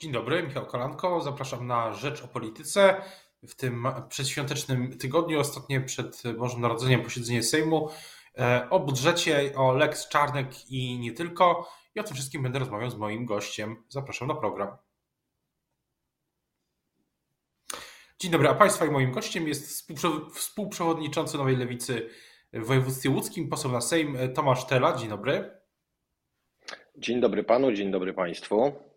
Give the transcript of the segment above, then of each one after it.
Dzień dobry, Michał Kolanko. Zapraszam na Rzecz o Polityce. W tym przedświątecznym tygodniu, ostatnie przed Bożym Narodzeniem, posiedzenie Sejmu e, o budżecie, o Lex Czarnek i nie tylko. I o tym wszystkim będę rozmawiał z moim gościem. Zapraszam na program. Dzień dobry, a Państwa i moim gościem jest współprzewodniczący Nowej Lewicy w województwie łódzkim, poseł na Sejm Tomasz Tela. Dzień dobry. Dzień dobry panu, dzień dobry państwu.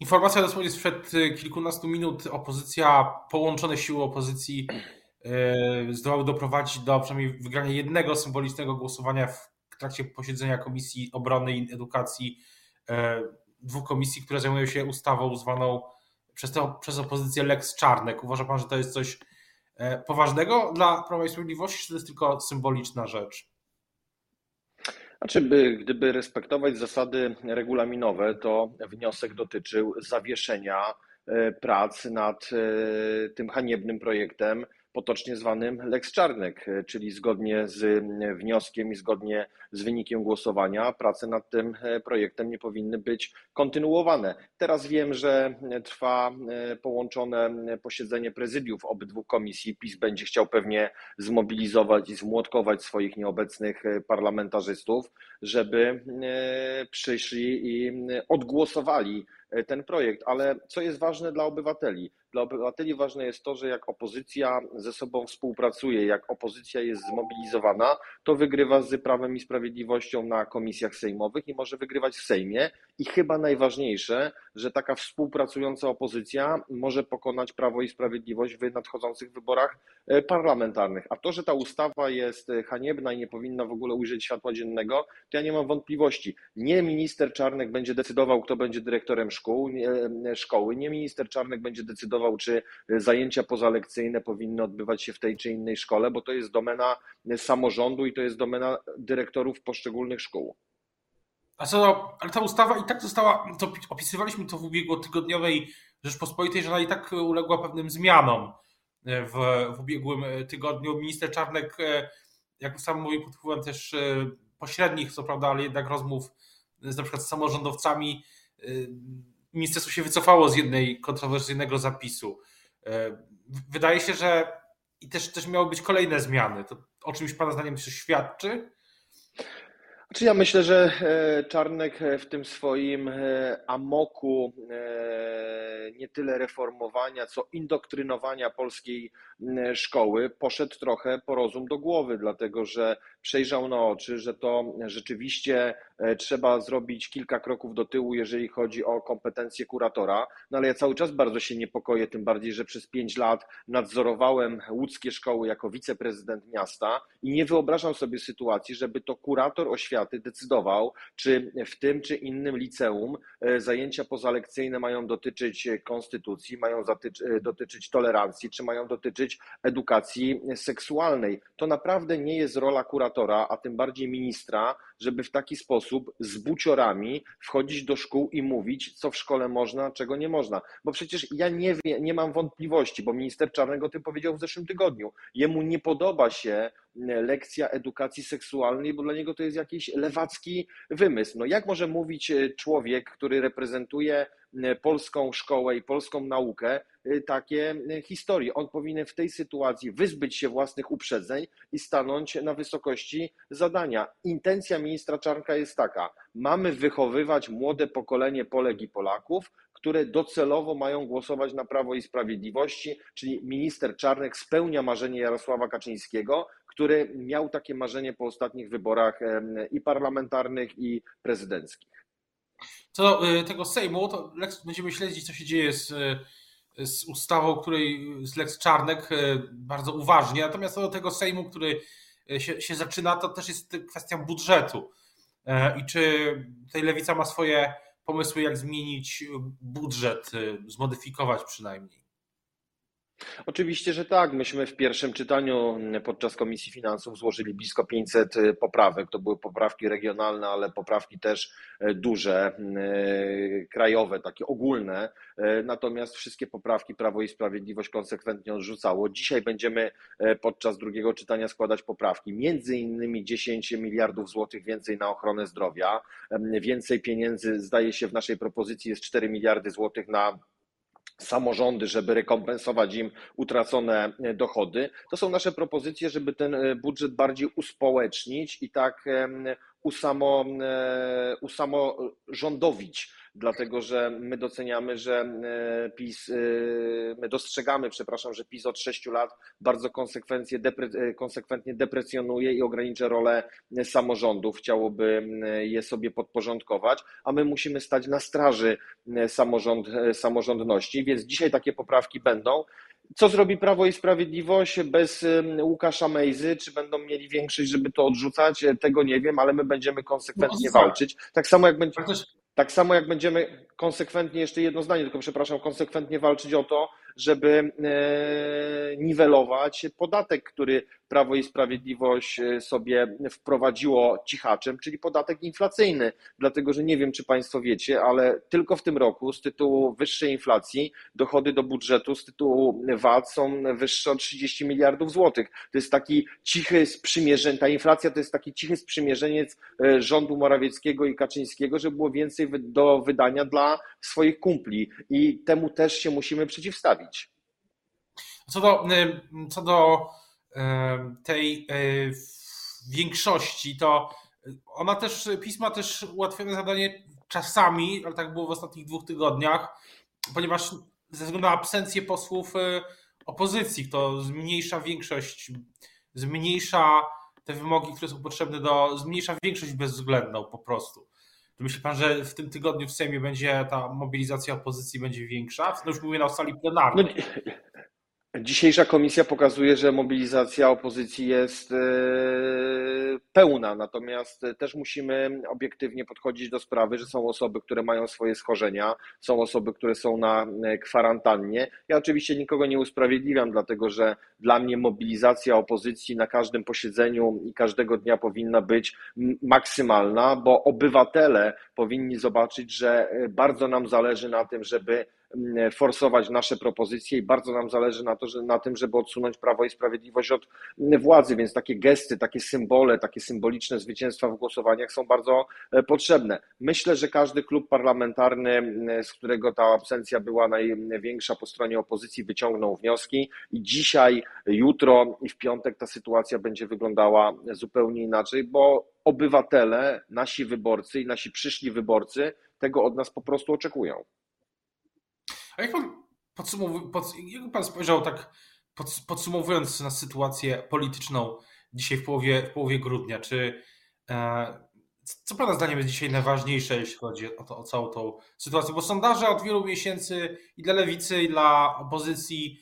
Informacja dosłownie sprzed kilkunastu minut. Opozycja, połączone siły opozycji e, zdołały doprowadzić do przynajmniej wygrania jednego symbolicznego głosowania w trakcie posiedzenia Komisji Obrony i Edukacji e, dwóch komisji, które zajmują się ustawą zwaną przez, to, przez opozycję Lex Czarnek. Uważa pan, że to jest coś poważnego dla Prawa i Sprawiedliwości, czy to jest tylko symboliczna rzecz? Znaczy, by, gdyby respektować zasady regulaminowe, to wniosek dotyczył zawieszenia e, prac nad e, tym haniebnym projektem potocznie zwanym Lex Czarnek, czyli zgodnie z wnioskiem i zgodnie z wynikiem głosowania prace nad tym projektem nie powinny być kontynuowane. Teraz wiem, że trwa połączone posiedzenie prezydiów obydwu komisji. PiS będzie chciał pewnie zmobilizować i zmłotkować swoich nieobecnych parlamentarzystów, żeby przyszli i odgłosowali ten projekt. Ale co jest ważne dla obywateli? Dla obywateli ważne jest to, że jak opozycja ze sobą współpracuje, jak opozycja jest zmobilizowana, to wygrywa z Prawem i Sprawiedliwością na komisjach sejmowych i może wygrywać w Sejmie. I chyba najważniejsze, że taka współpracująca opozycja może pokonać Prawo i Sprawiedliwość w nadchodzących wyborach e, parlamentarnych. A to, że ta ustawa jest haniebna i nie powinna w ogóle ujrzeć światła dziennego, to ja nie mam wątpliwości. Nie minister Czarnek będzie decydował, kto będzie dyrektorem szkół, nie, e, szkoły, nie minister Czarnek będzie decydował, czy zajęcia pozalekcyjne powinny odbywać się w tej czy innej szkole, bo to jest domena samorządu i to jest domena dyrektorów poszczególnych szkół. A co, ale ta ustawa i tak została, to opisywaliśmy to w ubiegłotygodniowej Rzeczpospolitej, że ona i tak uległa pewnym zmianom w, w ubiegłym tygodniu. Minister Czarnek, jak sam mówił, pod wpływem też pośrednich, co prawda, ale jednak rozmów z na przykład z samorządowcami, ministerstwo się wycofało z jednej kontrowersyjnego zapisu. E, wydaje się, że i też, też miały być kolejne zmiany. To o czymś Pana zdaniem się świadczy? Czy ja myślę, że e, Czarnek w tym swoim e, amoku nie tyle reformowania, co indoktrynowania polskiej szkoły poszedł trochę po rozum do głowy, dlatego że przejrzał na oczy, że to rzeczywiście trzeba zrobić kilka kroków do tyłu, jeżeli chodzi o kompetencje kuratora. No ale ja cały czas bardzo się niepokoję, tym bardziej, że przez pięć lat nadzorowałem łódzkie szkoły jako wiceprezydent miasta i nie wyobrażam sobie sytuacji, żeby to kurator oświaty decydował, czy w tym czy innym liceum e, zajęcia pozalekcyjne mają dotyczyć konstytucji, mają e, dotyczyć tolerancji, czy mają dotyczyć edukacji seksualnej. To naprawdę nie jest rola kuratora a tym bardziej ministra, żeby w taki sposób z buciorami wchodzić do szkół i mówić, co w szkole można, czego nie można. Bo przecież ja nie, wie, nie mam wątpliwości, bo minister Czarnego o tym powiedział w zeszłym tygodniu. Jemu nie podoba się lekcja edukacji seksualnej, bo dla niego to jest jakiś lewacki wymysł. No jak może mówić e, człowiek, który reprezentuje e, polską szkołę i polską naukę, e, takie historie. On powinien w tej sytuacji wyzbyć się własnych uprzedzeń i stanąć na wysokości zadania. Intencja ministra Czarnka jest taka: mamy wychowywać młode pokolenie Polek i Polaków, które docelowo mają głosować na Prawo i Sprawiedliwości, czyli minister Czarnek spełnia marzenie Jarosława Kaczyńskiego, który miał takie marzenie po ostatnich wyborach i parlamentarnych, i prezydenckich. Co do y, tego Sejmu, to będziemy śledzić, co się dzieje z, z ustawą, której z Lex Czarnek y, bardzo uważnie. Natomiast co do tego Sejmu, który y, się, się zaczyna, to też jest kwestia budżetu. E, I czy tutaj lewica ma swoje pomysły, jak zmienić budżet, zmodyfikować przynajmniej? Oczywiście, że tak. Myśmy w pierwszym czytaniu podczas Komisji Finansów złożyli blisko 500 poprawek. To były poprawki regionalne, ale poprawki też e, duże, e, krajowe, takie ogólne. Natomiast wszystkie poprawki Prawo i Sprawiedliwość konsekwentnie odrzucało. Dzisiaj będziemy podczas drugiego czytania składać poprawki, między innymi 10 miliardów złotych więcej na ochronę zdrowia, więcej pieniędzy, zdaje się, w naszej propozycji jest 4 miliardy złotych na samorządy, żeby rekompensować im utracone e, dochody. To są nasze propozycje, żeby ten e, budżet bardziej uspołecznić i tak usamo, e, usamorządowić dlatego że my doceniamy, że e, PiS, e, my dostrzegamy, przepraszam, że PiS od sześciu lat bardzo konsekwentnie, depre, e, konsekwentnie deprecjonuje i ogranicza rolę samorządów, chciałoby je sobie podporządkować, a my musimy stać na straży samorząd, samorządności, więc dzisiaj takie poprawki będą. Co zrobi Prawo i Sprawiedliwość bez Łukasza Mejzy? Czy będą mieli większość, żeby to odrzucać? Tego nie wiem, ale my będziemy konsekwentnie no, walczyć. Tak samo jak będzie. Tak samo jak będziemy konsekwentnie, jeszcze jedno zdanie, tylko przepraszam, konsekwentnie walczyć o to, żeby e, niwelować podatek, który Prawo i Sprawiedliwość e, sobie wprowadziło cichaczem, czyli podatek inflacyjny. Dlatego, że nie wiem, czy Państwo wiecie, ale tylko w tym roku z tytułu wyższej inflacji dochody do budżetu z tytułu VAT są wyższe o 30 miliardów złotych. To jest taki cichy sprzymierzeń, ta inflacja to jest taki cichy sprzymierzeniec e, rządu Morawieckiego i Kaczyńskiego, żeby było więcej do wydania dla swoich kumpli i temu też się musimy przeciwstawić. Co do, co do tej większości, to ona też, pisma też ułatwione zadanie czasami, ale tak było w ostatnich dwóch tygodniach, ponieważ ze względu na absencję posłów e, opozycji, to zmniejsza większość, zmniejsza te wymogi, które są potrzebne do, zmniejsza większość bezwzględną po prostu. Myśli pan, że w tym tygodniu w Sejmie będzie ta mobilizacja opozycji będzie większa? No już mówię na sali plenarnej. No, Dzisiejsza komisja pokazuje, że mobilizacja opozycji jest e, pełna, natomiast też musimy obiektywnie podchodzić do sprawy, że są osoby, które mają swoje schorzenia, są osoby, które są na e, kwarantannie. Ja oczywiście nikogo nie usprawiedliwiam, dlatego że dla mnie mobilizacja opozycji na każdym posiedzeniu i każdego dnia powinna być maksymalna, bo obywatele powinni zobaczyć, że e, bardzo nam zależy na tym, żeby forsować nasze propozycje i bardzo nam zależy na, to, że, na tym, żeby odsunąć Prawo i Sprawiedliwość od mm, władzy, więc takie gesty, takie symbole, takie symboliczne zwycięstwa w głosowaniach są bardzo e, potrzebne. Myślę, że każdy klub parlamentarny, mm, z którego ta absencja była największa po stronie opozycji, wyciągnął wnioski i dzisiaj, jutro i w piątek ta sytuacja będzie wyglądała zupełnie inaczej, bo obywatele, nasi wyborcy i nasi przyszli wyborcy tego od nas po prostu oczekują. A jak pan podsumowuje, pod, jak pan spojrzał tak podsumowując na sytuację polityczną dzisiaj w połowie, w połowie grudnia, czy e, co Pana zdaniem jest dzisiaj najważniejsze, jeśli chodzi o, to, o całą tą sytuację? Bo sondaże od wielu miesięcy i dla lewicy, i dla opozycji,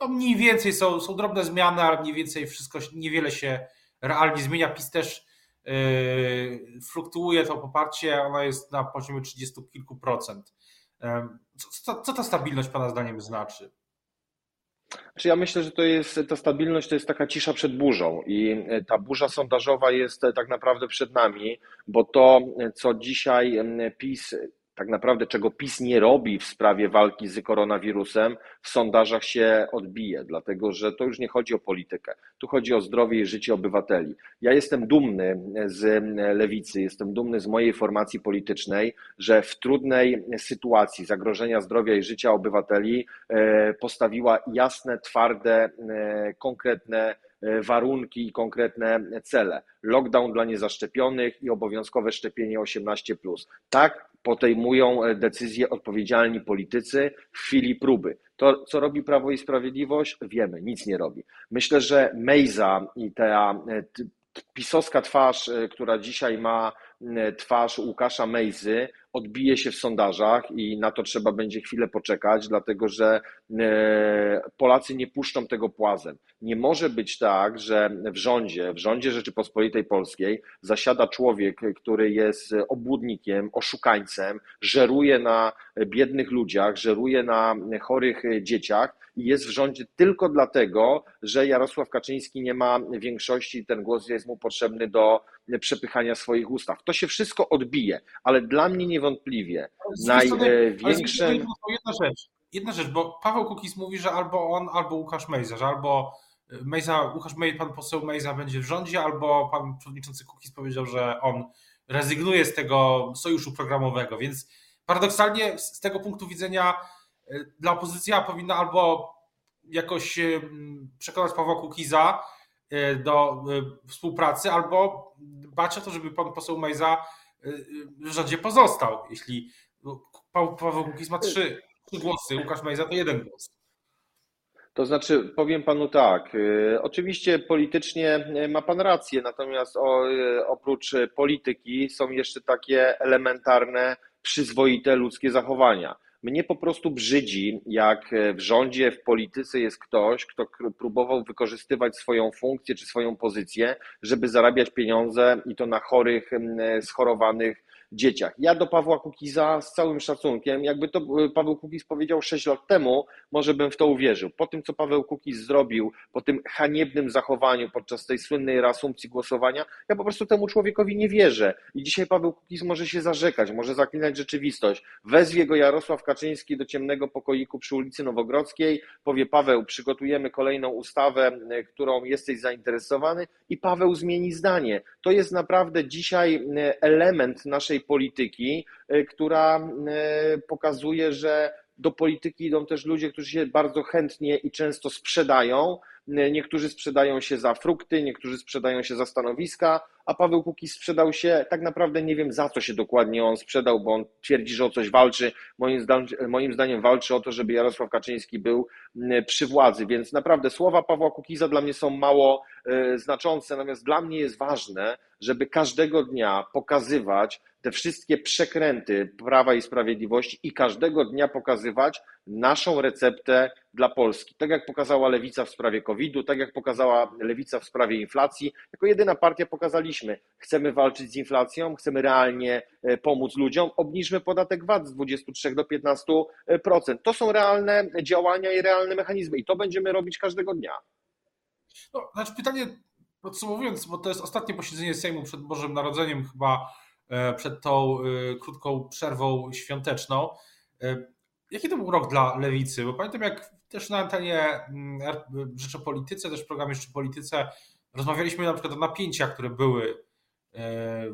no mniej więcej są, są drobne zmiany, ale mniej więcej wszystko, niewiele się realnie zmienia. PiS też yy, fluktuuje to poparcie, ono jest na poziomie 30 kilku procent. Co, co ta stabilność Pana zdaniem znaczy? Znaczy ja myślę, że to jest ta stabilność to jest taka cisza przed burzą i e, ta burza sondażowa jest e, tak naprawdę przed nami, bo to, e, co dzisiaj PiS tak naprawdę czego PiS nie robi w sprawie walki z koronawirusem, w sondażach się odbije, dlatego że to już nie chodzi o politykę, tu chodzi o zdrowie i życie obywateli. Ja jestem dumny z lewicy, jestem dumny z mojej formacji politycznej, że w trudnej sytuacji zagrożenia zdrowia i życia obywateli e, postawiła jasne, twarde, e, konkretne warunki i konkretne cele. Lockdown dla niezaszczepionych i obowiązkowe szczepienie 18. Tak podejmują e, decyzje odpowiedzialni politycy w chwili próby. To, co robi Prawo i Sprawiedliwość, wiemy, nic nie robi. Myślę, że Mejza i ta e, pisowska twarz, e, która dzisiaj ma twarz Łukasza Mejzy, odbije się w sondażach i na to trzeba będzie chwilę poczekać, dlatego że e, Polacy nie puszczą tego płazem. Nie może być tak, że w rządzie, w rządzie Rzeczypospolitej Polskiej zasiada człowiek, który jest obłudnikiem, oszukańcem, żeruje na biednych ludziach, żeruje na chorych dzieciach jest w rządzie tylko dlatego, że Jarosław Kaczyński nie ma większości, ten głos jest mu potrzebny do przepychania swoich ustaw. To się wszystko odbije, ale dla mnie niewątpliwie największe. Jedna rzecz, jedna rzecz, bo Paweł Kukiz mówi, że albo on, albo Łukasz Mejza, że albo Mejza, Łukasz Mejza, pan poseł Mejza będzie w rządzie, albo pan przewodniczący Kukiz powiedział, że on rezygnuje z tego sojuszu programowego, więc paradoksalnie z tego punktu widzenia dla opozycji powinna albo jakoś przekonać Pawła Kukiza y, do współpracy, albo dbać o to, żeby pan poseł Mejza w rządzie pozostał. Jeśli Paweł Kukiz ma trzy, trzy głosy, Łukasz Mejza to jeden głos. To znaczy, powiem panu tak. Oczywiście politycznie ma pan rację, natomiast o, oprócz polityki są jeszcze takie elementarne przyzwoite ludzkie zachowania. Mnie po prostu brzydzi, jak w rządzie, w polityce jest ktoś, kto próbował wykorzystywać swoją funkcję czy swoją pozycję, żeby zarabiać pieniądze i to na chorych, schorowanych dzieciach. Ja do Pawła Kukiza z całym szacunkiem, jakby to e, Paweł Kukiz powiedział 6 lat temu, może bym w to uwierzył. Po tym, co Paweł Kukiz zrobił, po tym haniebnym zachowaniu podczas tej słynnej reasumpcji głosowania, ja po prostu temu człowiekowi nie wierzę. I dzisiaj Paweł Kukiz może się zarzekać, może zaklinać rzeczywistość. Wezwie go Jarosław Kaczyński do ciemnego pokoiku przy ulicy Nowogrodzkiej, powie Paweł, przygotujemy kolejną ustawę, e, którą jesteś zainteresowany i Paweł zmieni zdanie. To jest naprawdę dzisiaj e, element naszej polityki, e, która pokazuje, że do polityki idą też ludzie, którzy się bardzo chętnie i często sprzedają. E, niektórzy sprzedają się za frukty, niektórzy sprzedają się za stanowiska, a Paweł Kukiz sprzedał się, tak naprawdę nie wiem za co się dokładnie on sprzedał, bo on twierdzi, że o coś walczy. Moim, zdaniem, moim zdaniem walczy o to, żeby Jarosław Kaczyński był przy władzy, więc naprawdę słowa Pawła Kukiza dla mnie są mało znaczące, natomiast dla mnie jest ważne, żeby każdego dnia pokazywać, te wszystkie przekręty Prawa i Sprawiedliwości i każdego dnia pokazywać naszą receptę dla Polski. Tak jak pokazała Lewica w sprawie COVID-u, tak jak pokazała Lewica w sprawie inflacji. Jako jedyna partia pokazaliśmy, chcemy walczyć z inflacją, chcemy realnie e, pomóc ludziom, obniżmy podatek VAT z 23 do 15%. To są realne działania i realne mechanizmy i to będziemy robić każdego dnia. No, znaczy pytanie podsumowując, bo to jest ostatnie posiedzenie Sejmu przed Bożym Narodzeniem chyba E, przed tą e, krótką przerwą świąteczną. E, jaki to był rok dla lewicy? Bo pamiętam, jak też na antenie mm, Rzeczopolityce, też w programie Rzeczopolityce rozmawialiśmy na przykład o napięciach, które były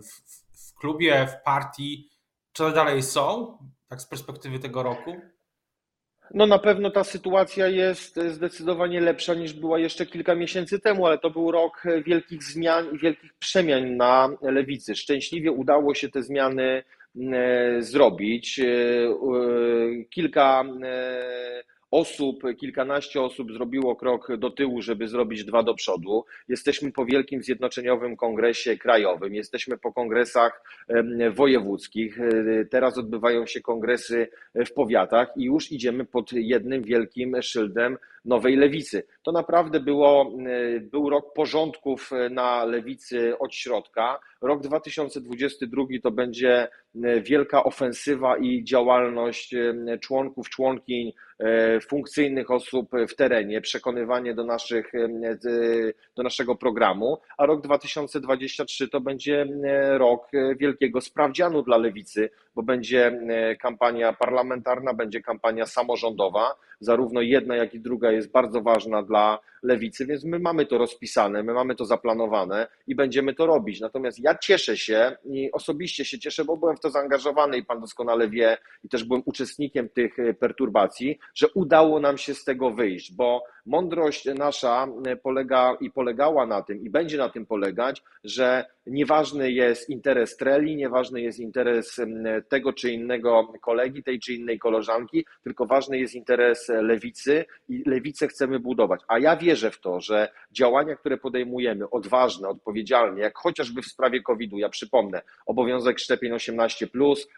w, w klubie, w partii. Czy one dalej są, tak z perspektywy tego roku? No na pewno ta sytuacja jest zdecydowanie lepsza niż była jeszcze kilka miesięcy temu, ale to był rok wielkich zmian i wielkich przemian na lewicy. Szczęśliwie udało się te zmiany e, zrobić. E, e, kilka osób, kilkanaście osób zrobiło krok do tyłu, żeby zrobić dwa do przodu. Jesteśmy po wielkim zjednoczeniowym kongresie krajowym, jesteśmy po kongresach wojewódzkich. Teraz odbywają się kongresy w powiatach i już idziemy pod jednym wielkim szyldem nowej lewicy. To naprawdę było, był rok porządków na lewicy od środka. Rok 2022 to będzie wielka ofensywa i działalność członków, członkiń, funkcyjnych osób w terenie, przekonywanie do, naszych, do naszego programu, a rok 2023 to będzie rok wielkiego sprawdzianu dla lewicy, bo będzie kampania parlamentarna, będzie kampania samorządowa, zarówno jedna, jak i druga jest bardzo ważna dla lewicy, więc my mamy to rozpisane, my mamy to zaplanowane i będziemy to robić. Natomiast ja cieszę się i osobiście się cieszę, bo byłem w to zaangażowany i pan doskonale wie, i też byłem uczestnikiem tych e, perturbacji, że udało nam się z tego wyjść, bo mądrość nasza e, polega i polegała na tym i będzie na tym polegać, że nieważny jest interes Treli, nieważny jest interes tego czy innego kolegi, tej czy innej koleżanki, tylko ważny jest interes lewicy i lewicę chcemy budować. A ja wierzę w to, że działania, które podejmujemy, odważne, odpowiedzialne, jak chociażby w sprawie COVID-u, ja przypomnę, obowiązek szczepień 18,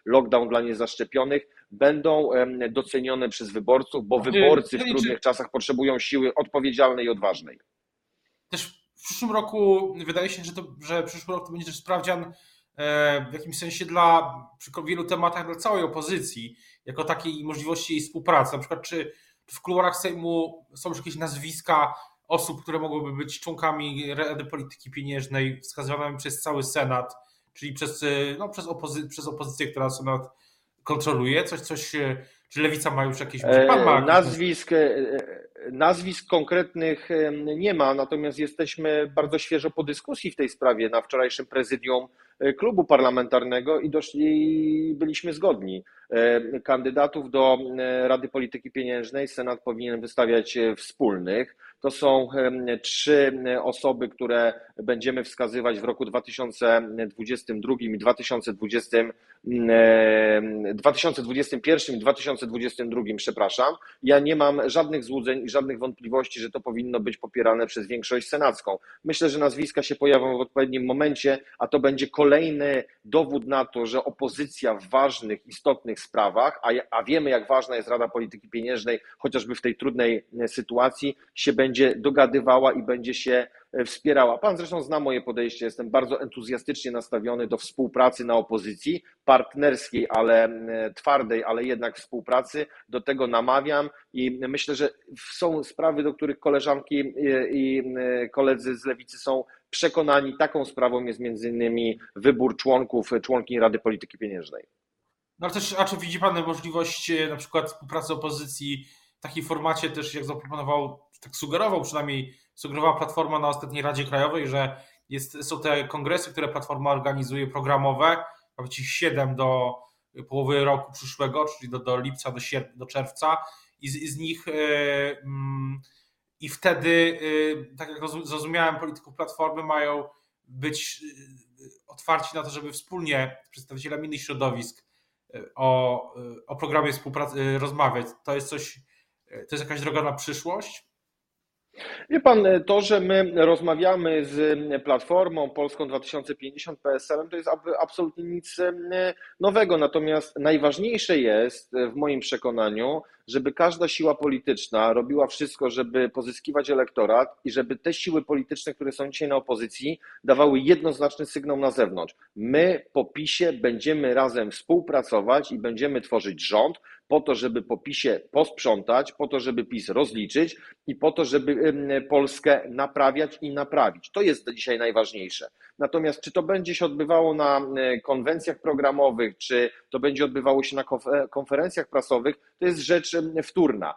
lockdown dla niezaszczepionych, będą docenione przez wyborców, bo wyborcy w trudnych czasach potrzebują siły odpowiedzialnej i odważnej. Też przyszłym roku wydaje się, że, to, że przyszły rok to będzie też sprawdzian e, w jakimś sensie dla przy wielu tematach dla całej opozycji, jako takiej możliwości jej współpracy. Na przykład, czy w kuluarach Sejmu są już jakieś nazwiska osób, które mogłyby być członkami Rady Polityki Pieniężnej wskazywane przez cały Senat, czyli przez, no, przez, opozy przez opozycję, która Senat kontroluje? Coś, coś, e, czy Lewica ma już jakieś... Pan ma. Nazwisk, Nazwisk konkretnych nie ma, natomiast jesteśmy bardzo świeżo po dyskusji w tej sprawie na wczorajszym prezydium e, klubu parlamentarnego i doszli, byliśmy zgodni. E, kandydatów do e, Rady Polityki Pieniężnej Senat powinien wystawiać wspólnych. To są trzy osoby, które będziemy wskazywać w roku 2022 i 2020, 2021 i 2022, przepraszam. Ja nie mam żadnych złudzeń i żadnych wątpliwości, że to powinno być popierane przez większość senacką. Myślę, że nazwiska się pojawią w odpowiednim momencie, a to będzie kolejny dowód na to, że opozycja w ważnych, istotnych sprawach, a, a wiemy, jak ważna jest Rada Polityki Pieniężnej, chociażby w tej trudnej sytuacji, się będzie dogadywała i będzie się E, wspierała. Pan zresztą zna moje podejście, jestem bardzo entuzjastycznie nastawiony do współpracy na opozycji, partnerskiej, ale e, twardej, ale jednak współpracy. Do tego namawiam i myślę, że są sprawy, do których koleżanki e, i koledzy z lewicy są przekonani. Taką sprawą jest między innymi wybór członków, członkiń Rady Polityki Pieniężnej. No ale też, a czy widzi Pan możliwość na przykład współpracy opozycji w takim formacie też, jak zaproponował, tak sugerował przynajmniej sugerowała Platforma na ostatniej Radzie Krajowej, że jest, są te kongresy, które Platforma organizuje programowe, być ich siedem do połowy roku przyszłego, czyli do, do lipca, do, sierp- do czerwca i z, i z nich yy, i wtedy, yy, tak jak zrozumiałem, polityków Platformy mają być yy, otwarci na to, żeby wspólnie z przedstawicielami innych środowisk o, o programie współpracy rozmawiać. To jest coś, to jest jakaś droga na przyszłość? Wie pan, to, że my rozmawiamy z Platformą Polską 2050 PSL-em, to jest absolutnie nic nowego. Natomiast najważniejsze jest w moim przekonaniu, żeby każda siła polityczna robiła wszystko, żeby pozyskiwać elektorat i żeby te siły polityczne, które są dzisiaj na opozycji, dawały jednoznaczny sygnał na zewnątrz. My po PiSie będziemy razem współpracować i będziemy tworzyć rząd, po to, żeby po PiSie posprzątać, po to, żeby PiS rozliczyć i po to, żeby Polskę naprawiać i naprawić. To jest dzisiaj najważniejsze. Natomiast czy to będzie się odbywało na konwencjach programowych, czy to będzie odbywało się na konferencjach prasowych, to jest rzecz wtórna.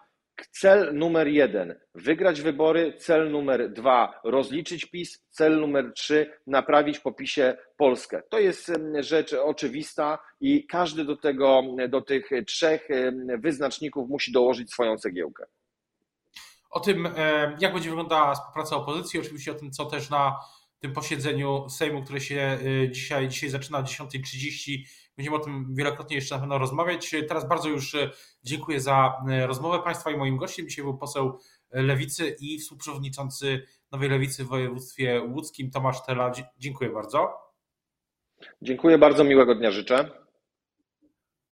Cel numer jeden wygrać wybory, cel numer dwa rozliczyć PiS, cel numer trzy naprawić po PiSie Polskę. To jest rzecz oczywista i każdy do tego, do tych trzech wyznaczników musi dołożyć swoją cegiełkę. O tym, jak będzie wyglądała współpraca opozycji, oczywiście o tym, co też na tym posiedzeniu Sejmu, które się y, dzisiaj, dzisiaj zaczyna o 10.30. Będziemy o tym wielokrotnie jeszcze na pewno rozmawiać. Teraz bardzo już y, dziękuję za y, rozmowę Państwa i moim gościem dzisiaj był poseł Lewicy i współprzewodniczący Nowej Lewicy w województwie łódzkim Tomasz Tela. Dziękuję bardzo. Dziękuję bardzo, miłego dnia życzę.